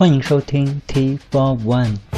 欢迎收听 T Four One。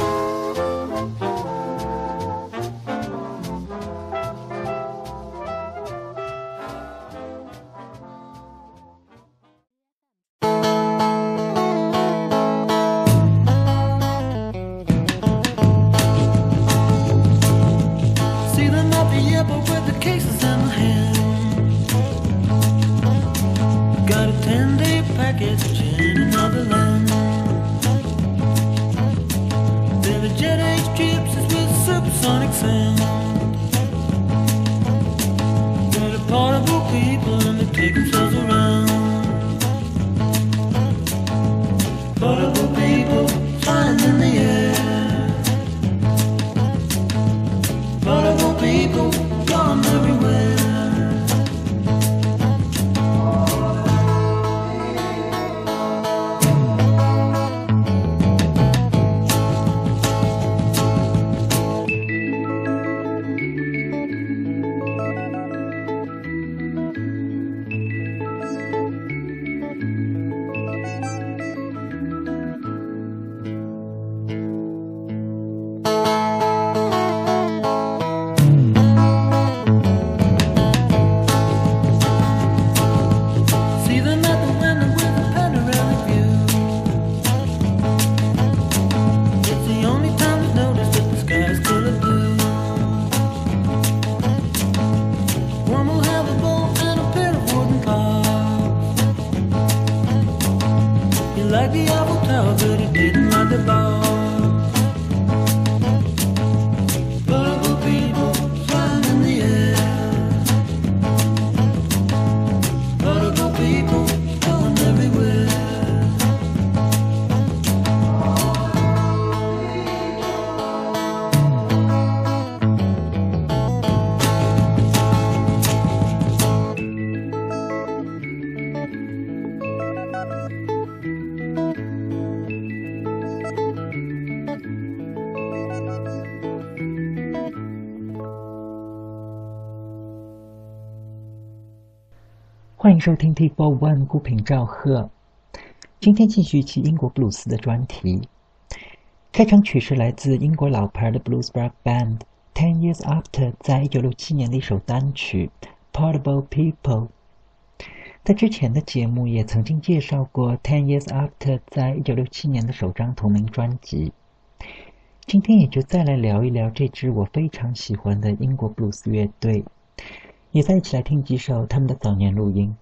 欢迎收听 T Four One 孤品赵贺。今天继续起英国布鲁斯的专题。开场曲是来自英国老牌的 blues rock band Ten Years After 在一九六七年的一首单曲《Portable People》。在之前的节目也曾经介绍过 Ten Years After 在一九六七年的首张同名专辑。今天也就再来聊一聊这支我非常喜欢的英国布鲁斯乐队。也再一起来听几首他们的早年录音。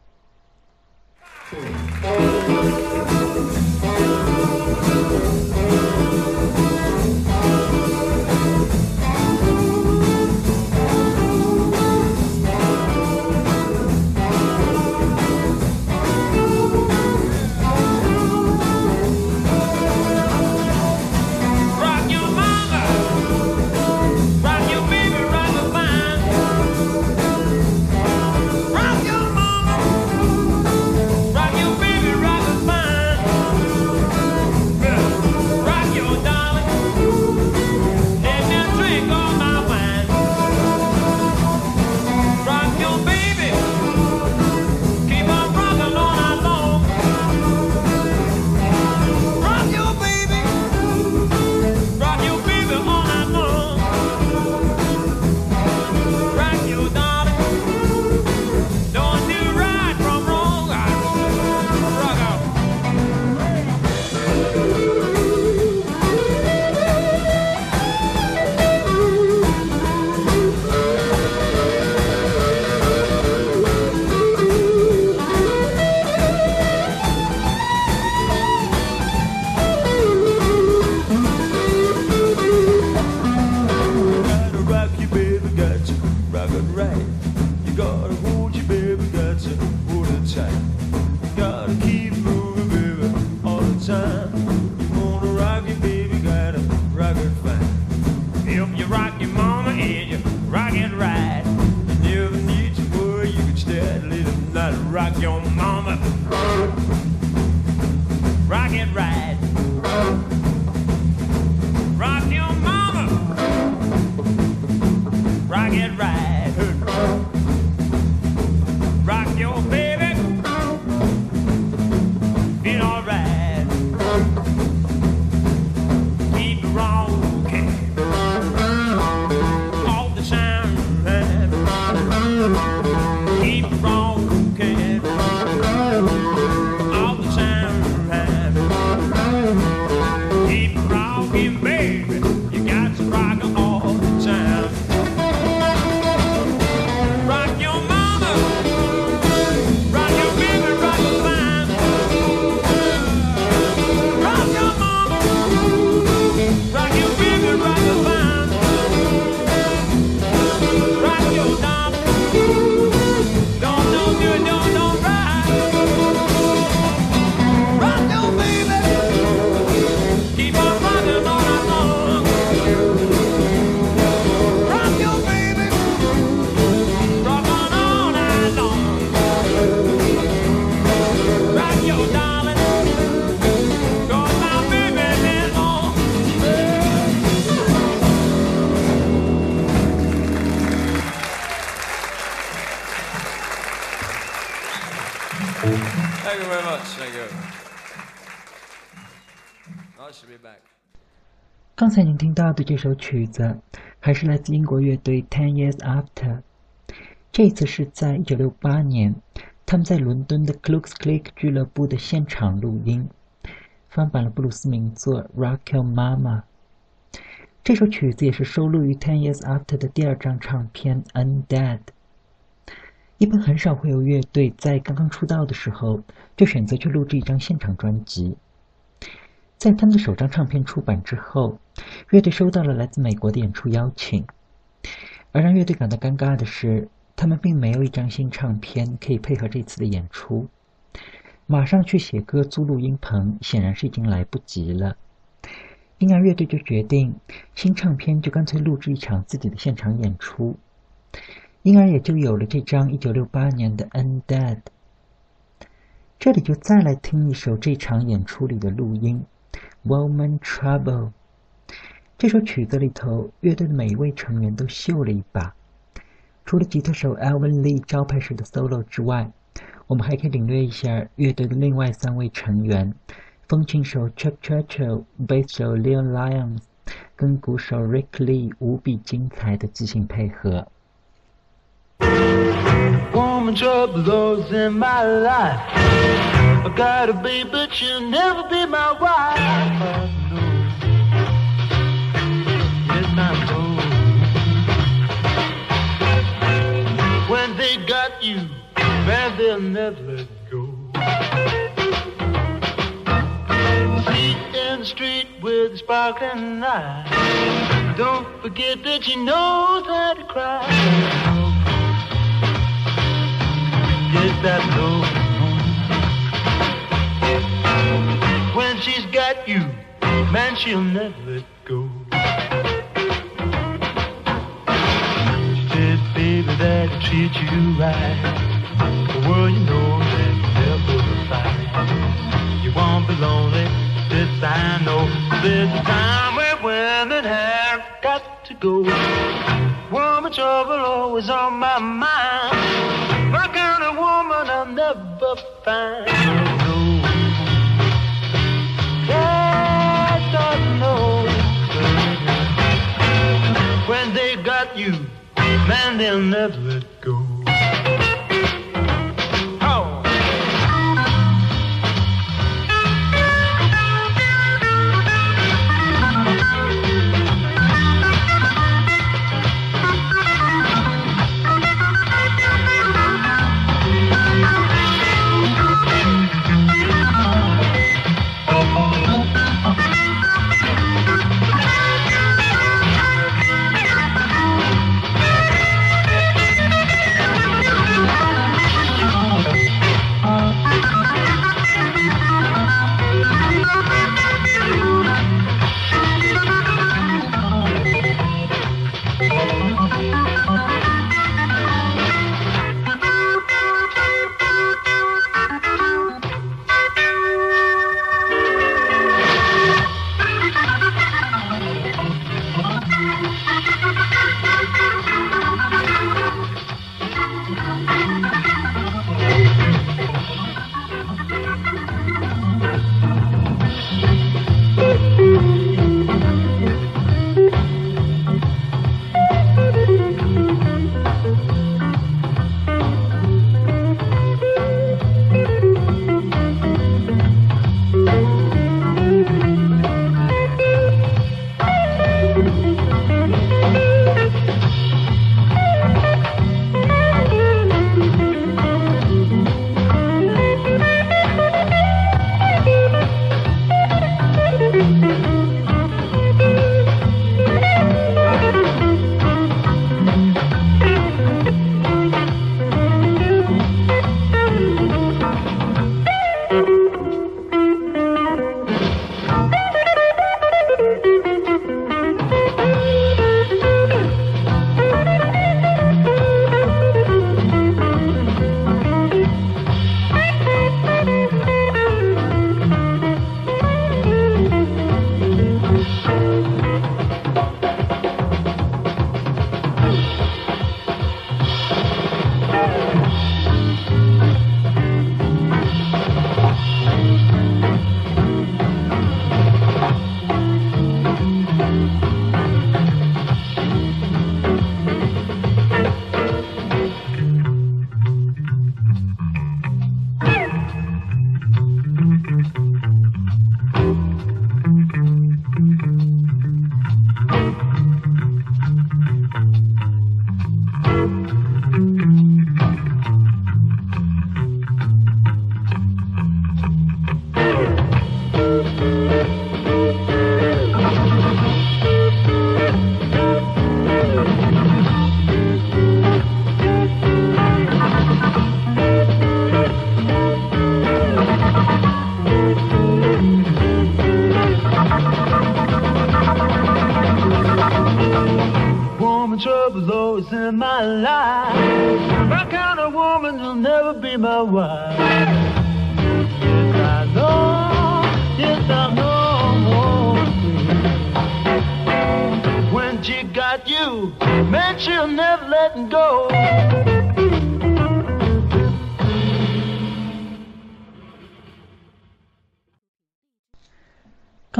Thank you very much. Thank you. I should be back. 刚才您听到的这首曲子，还是来自英国乐队 Ten Years After。这次是在1968年，他们在伦敦的 Clooks Click 俱乐部的现场录音，翻版了布鲁斯名作《Rockin' Mama》。这首曲子也是收录于 Ten Years After 的第二张唱片《Undead》。一般很少会有乐队在刚刚出道的时候就选择去录制一张现场专辑。在他们的首张唱片出版之后，乐队收到了来自美国的演出邀请。而让乐队感到尴尬的是，他们并没有一张新唱片可以配合这次的演出。马上去写歌、租录音棚，显然是已经来不及了。因而乐队就决定，新唱片就干脆录制一场自己的现场演出。因而也就有了这张1968年的《Undead》。这里就再来听一首这场演出里的录音。Woman Trouble 这首曲子里头，乐队的每一位成员都秀了一把。除了吉他手 Alvin Lee 招牌式的 solo 之外，我们还可以领略一下乐队的另外三位成员：风琴手 Chuck Churchill、贝斯手 Leon Lyons 跟鼓手 Rick Lee 无比精彩的即兴配合。Woman trouble in my life. I gotta be, but you'll never be my wife. When they got you, man, they'll never let go. Seat in the street with a sparkling eye. Don't forget that she knows how to cry. That low. When she's got you, man, she'll never let go. She said, baby, that I treat you right. Well, you know that never fight. You won't be lonely, this I know. There's a time when women have got to go. Woman trouble always on my mind find the road. God does know when they got you, man, they'll never.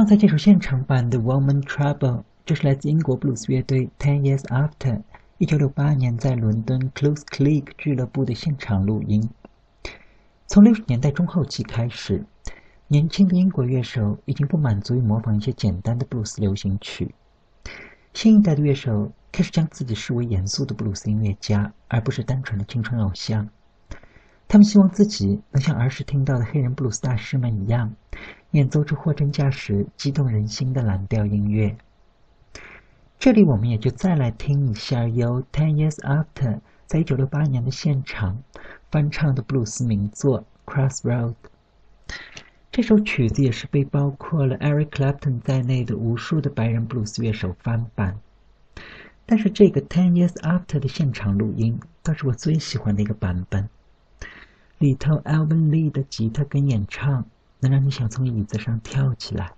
刚才这首现场版的《Woman Trouble》，这是来自英国布鲁斯乐队 Ten Years After，一九六八年在伦敦 Close Click 俱乐部的现场录音。从六十年代中后期开始，年轻的英国乐手已经不满足于模仿一些简单的布鲁斯流行曲，新一代的乐手开始将自己视为严肃的布鲁斯音乐家，而不是单纯的青春偶像。他们希望自己能像儿时听到的黑人布鲁斯大师们一样，演奏出货真价实、激动人心的蓝调音乐。这里我们也就再来听一下由 Ten Years After 在一九六八年的现场翻唱的布鲁斯名作《Crossroad》。这首曲子也是被包括了 Eric Clapton 在内的无数的白人布鲁斯乐手翻版。但是这个 Ten Years After 的现场录音倒是我最喜欢的一个版本。里头 Alvin Lee 的吉他跟演唱，能让你想从椅子上跳起来。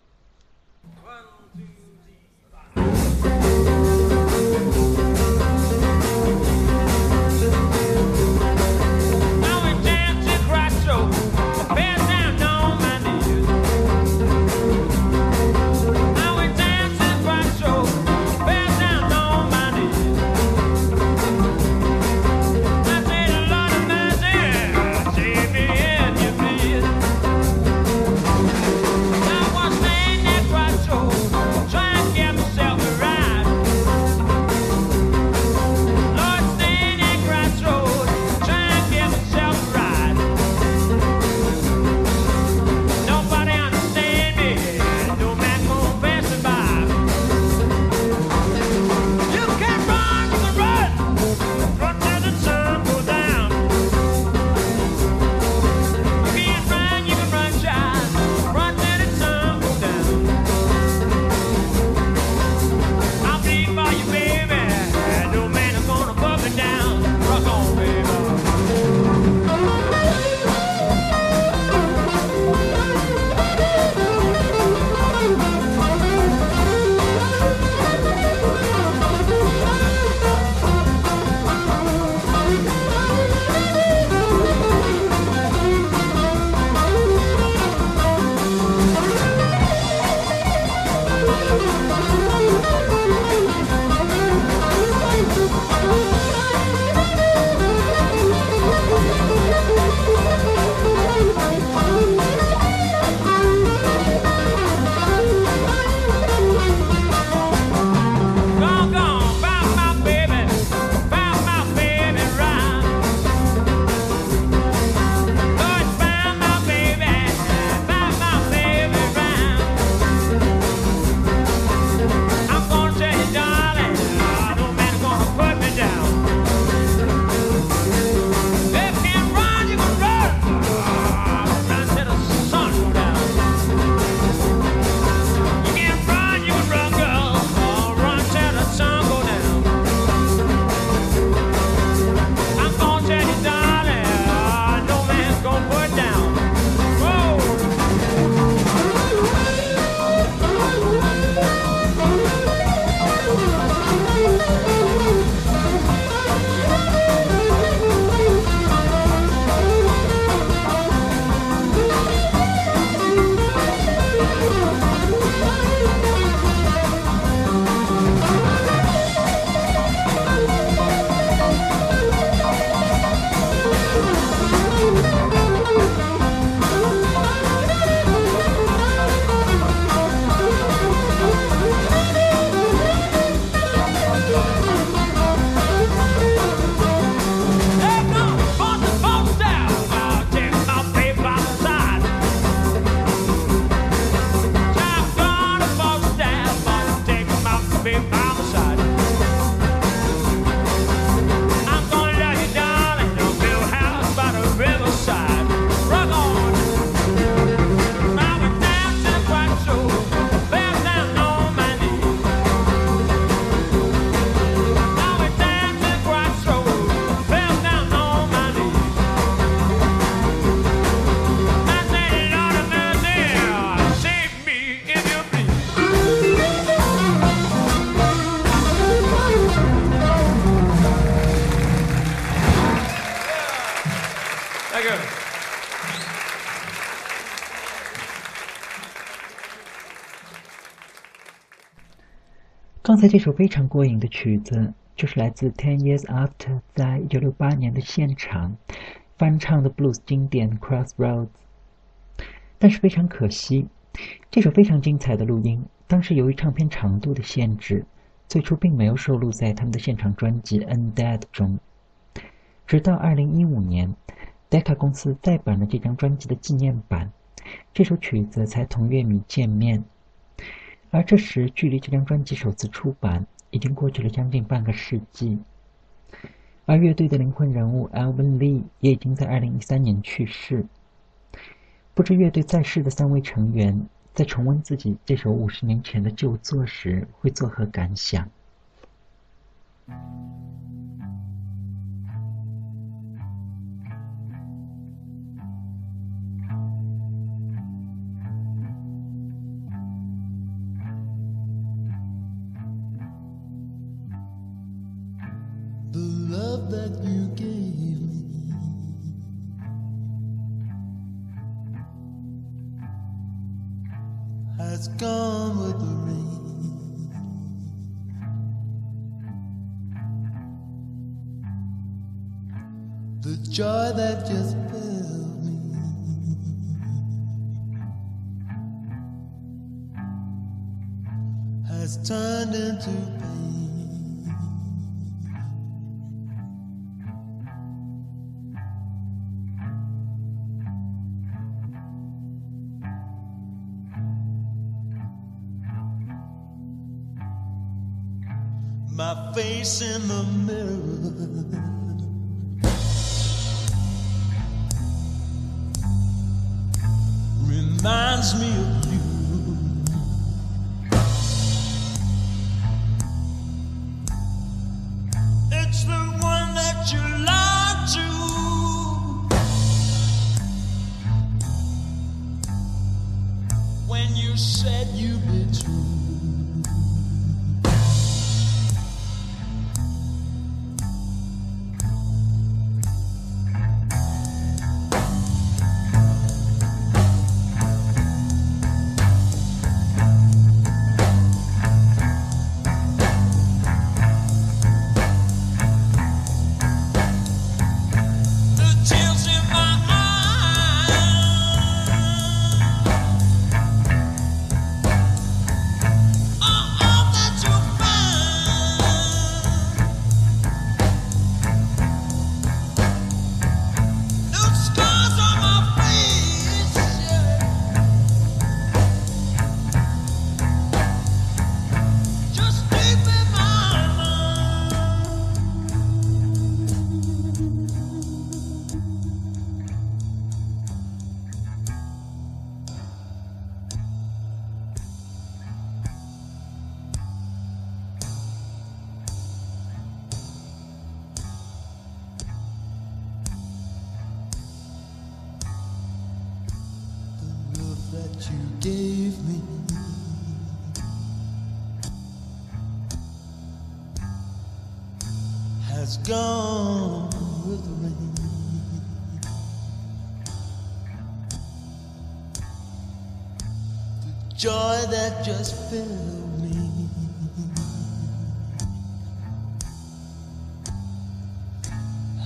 刚才这首非常过瘾的曲子就是来自 ten years after 在一九六八年的现场翻唱的 blues 经典 crossroads 但是非常可惜这首非常精彩的录音当时由于唱片长度的限制最初并没有收录在他们的现场专辑 Undead 中。直到二零一五年，Decca 公司再版了这张专辑的纪念版，这首曲子才同乐迷见面。而这时，距离这张专辑首次出版已经过去了将近半个世纪，而乐队的灵魂人物 Alvin Lee 也已经在二零一三年去世。不知乐队在世的三位成员在重温自己这首五十年前的旧作时会作何感想？Has gone with the rain. The joy that just filled me. Has turned into face in the mirror. Reminds me joy that just filled me.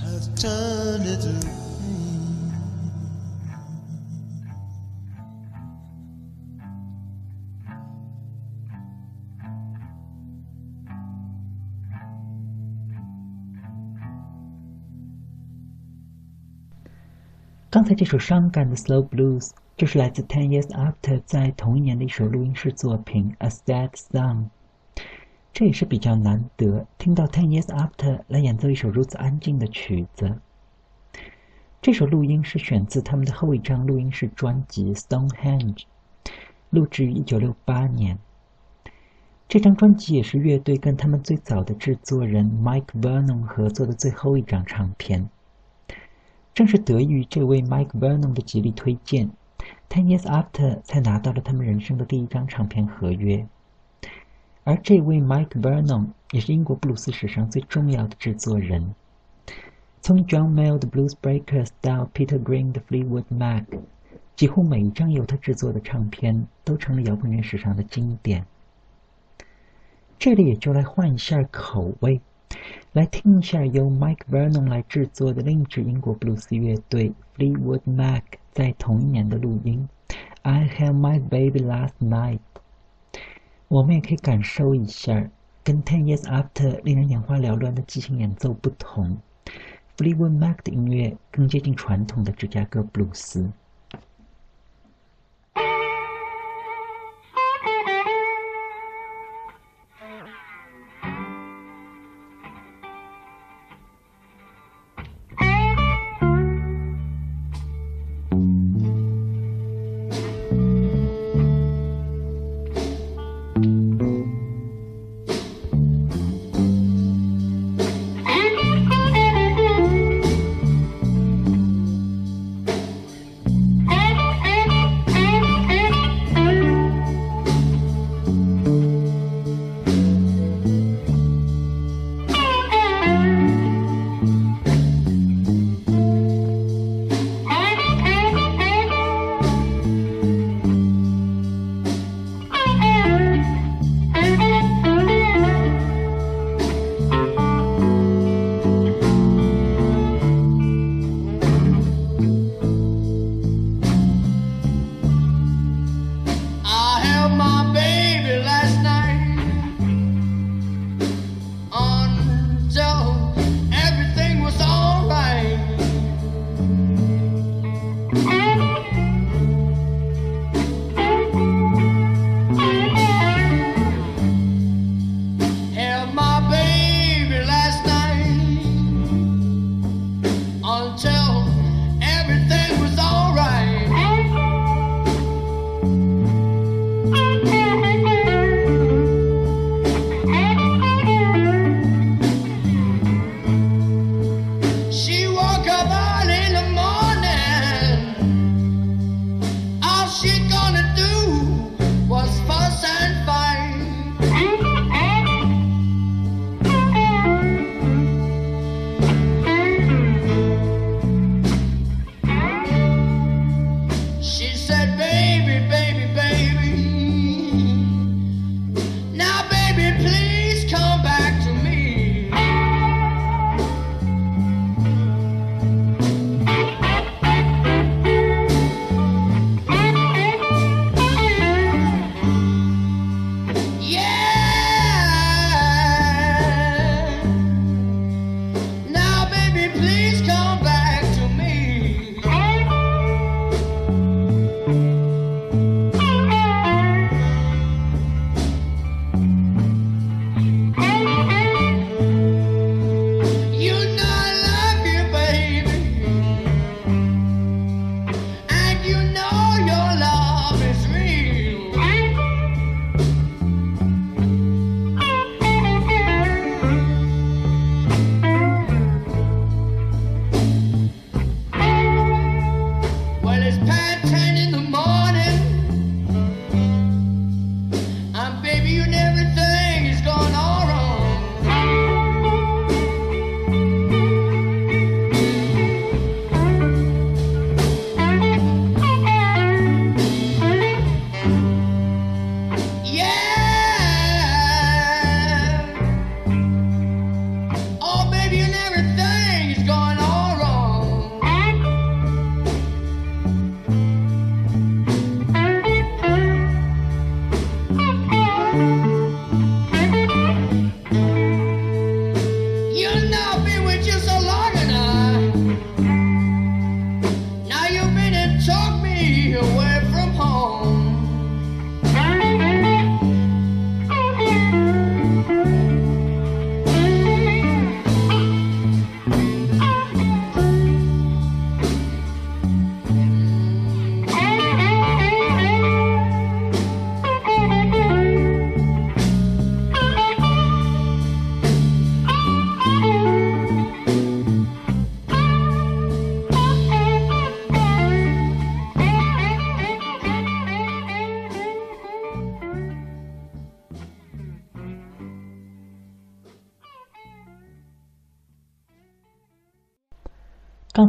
Has turned 刚才这首伤感的 Slow Blues 就是来自 Ten Years After 在同一年的一首录音室作品《A Sad Song》。这也是比较难得听到 Ten Years After 来演奏一首如此安静的曲子。这首录音是选自他们的后一张录音室专辑《Stonehenge》，录制于1968年。这张专辑也是乐队跟他们最早的制作人 Mike Vernon 合作的最后一张唱片。正是得益于这位 Mike Vernon 的极力推荐，Ten Years After 才拿到了他们人生的第一张唱片合约。而这位 Mike Vernon 也是英国布鲁斯史上最重要的制作人。从 John Mayall 的 Blues Breakers 到 Peter Green 的 Fleetwood Mac，几乎每一张由他制作的唱片都成了摇滚乐史上的经典。这里也就来换一下口味，来听一下由 Mike Vernon 来制作的另一支英国布鲁斯乐队 Fleetwood Mac 在同一年的录音。I had my baby last night。我们也可以感受一下，跟 Ten Years After 令人眼花缭乱的即兴演奏不同，Fleetwood Mac 的音乐更接近传统的芝加哥布鲁斯。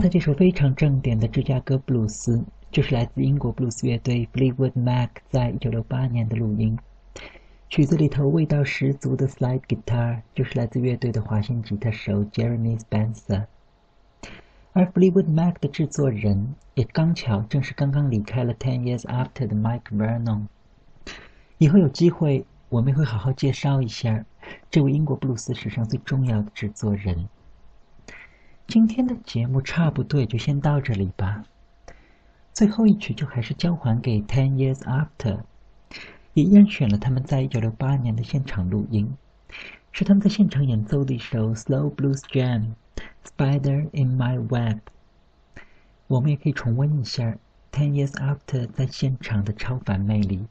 在这首非常正点的芝加哥布鲁斯，就是来自英国布鲁斯乐队 Fleetwood Mac 在一九六八年的录音。曲子里头味道十足的 slide guitar，就是来自乐队的华星吉他手 Jeremy Spencer。而 Fleetwood Mac 的制作人，也刚巧正是刚刚离开了 Ten Years After 的 Mike Vernon。以后有机会，我们会好好介绍一下这位英国布鲁斯史上最重要的制作人。今天的节目差不多就先到这里吧。最后一曲就还是交还给 Ten Years After，也依然选了他们在一九六八年的现场录音，是他们在现场演奏的一首 Slow Blues Jam，《Spider in My Web》。我们也可以重温一下 Ten Years After 在现场的超凡魅力。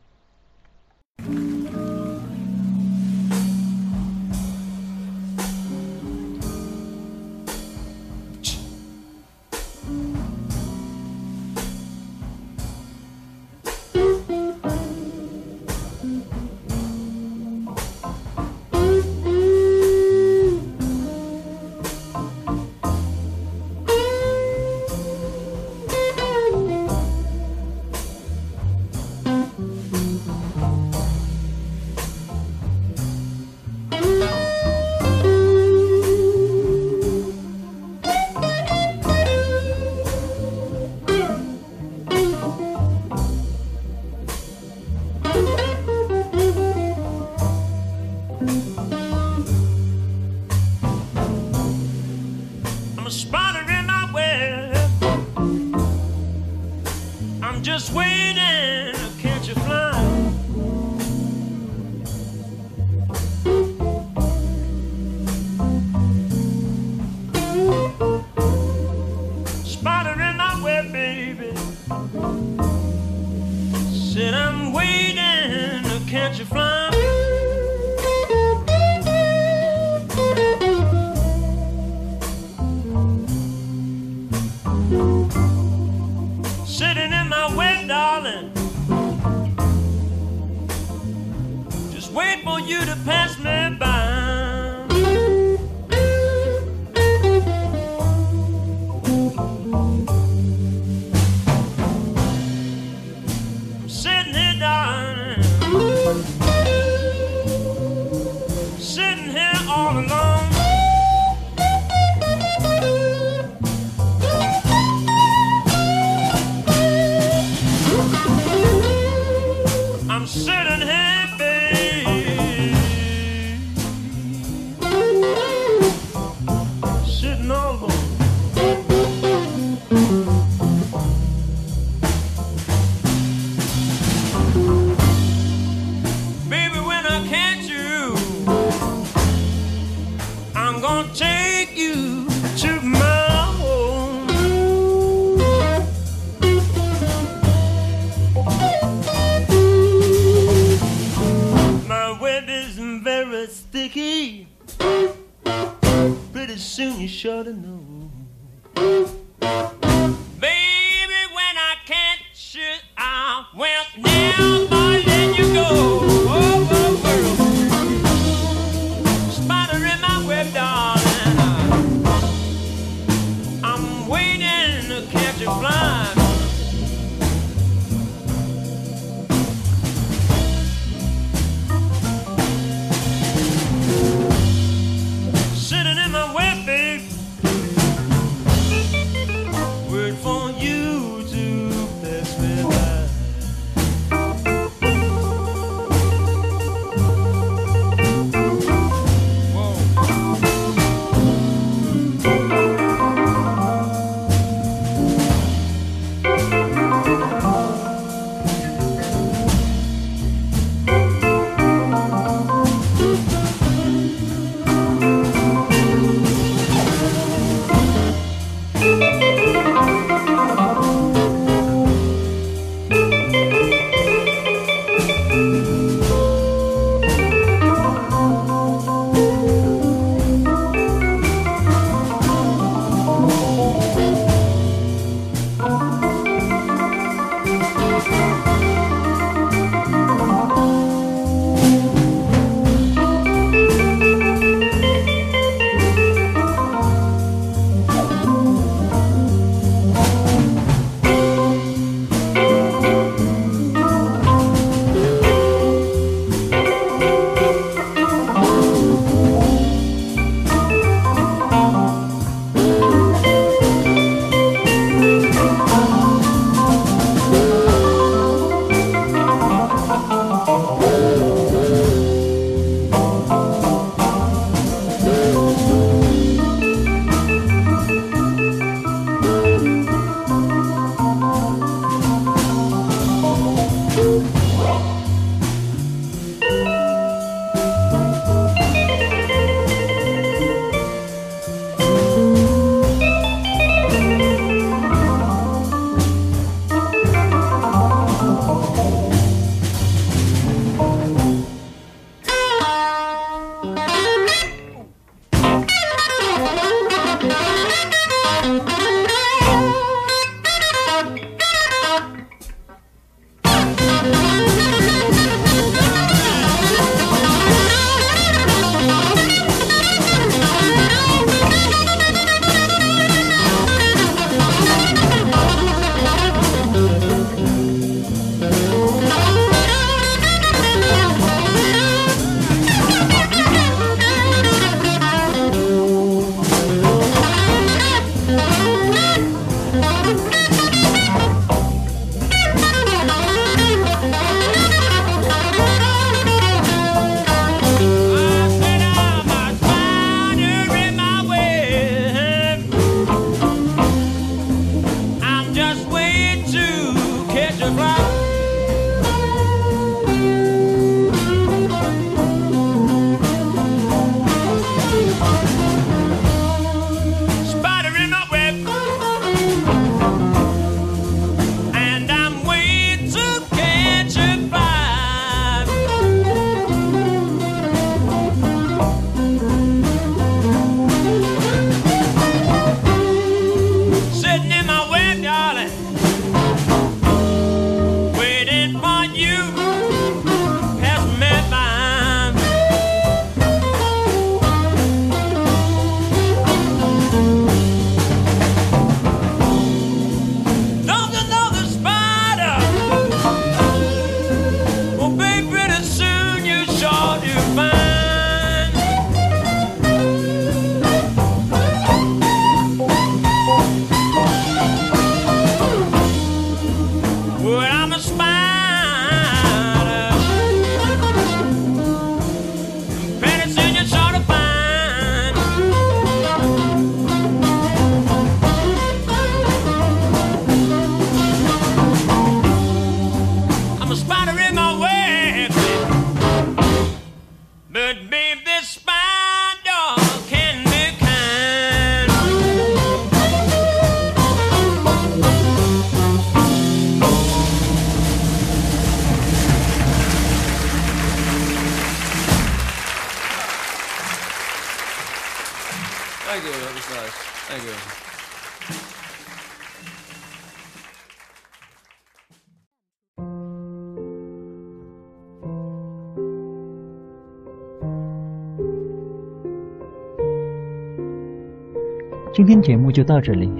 节目就到这里，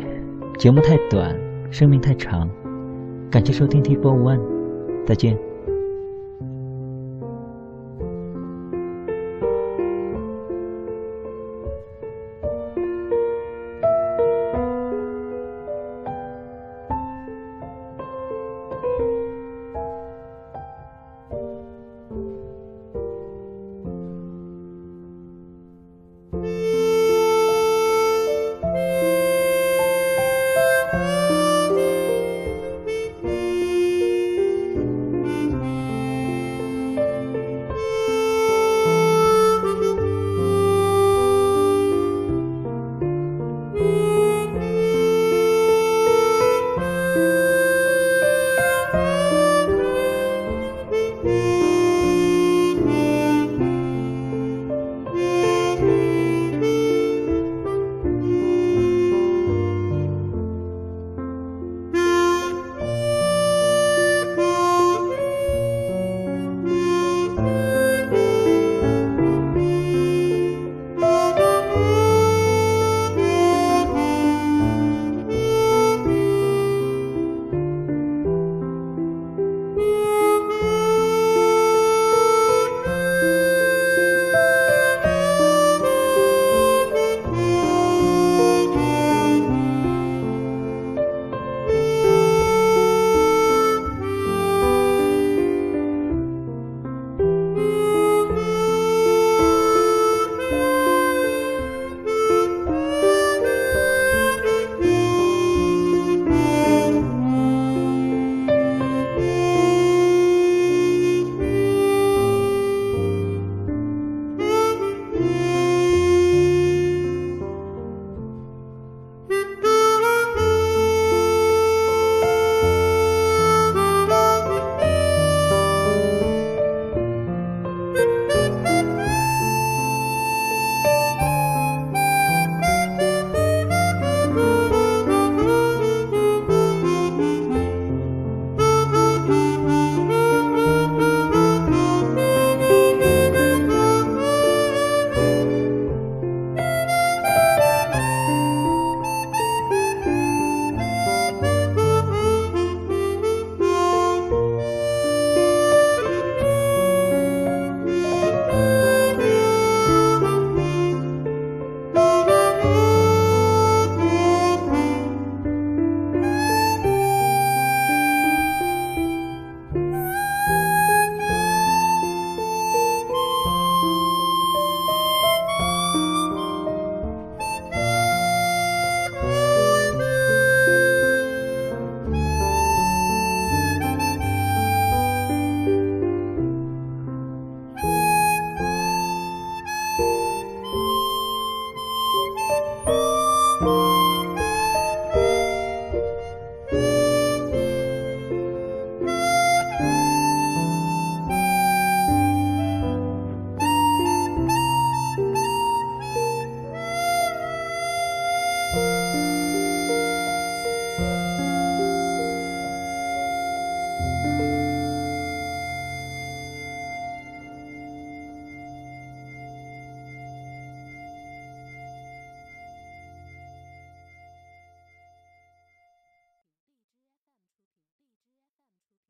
节目太短，生命太长，感谢收听 T Four One，再见。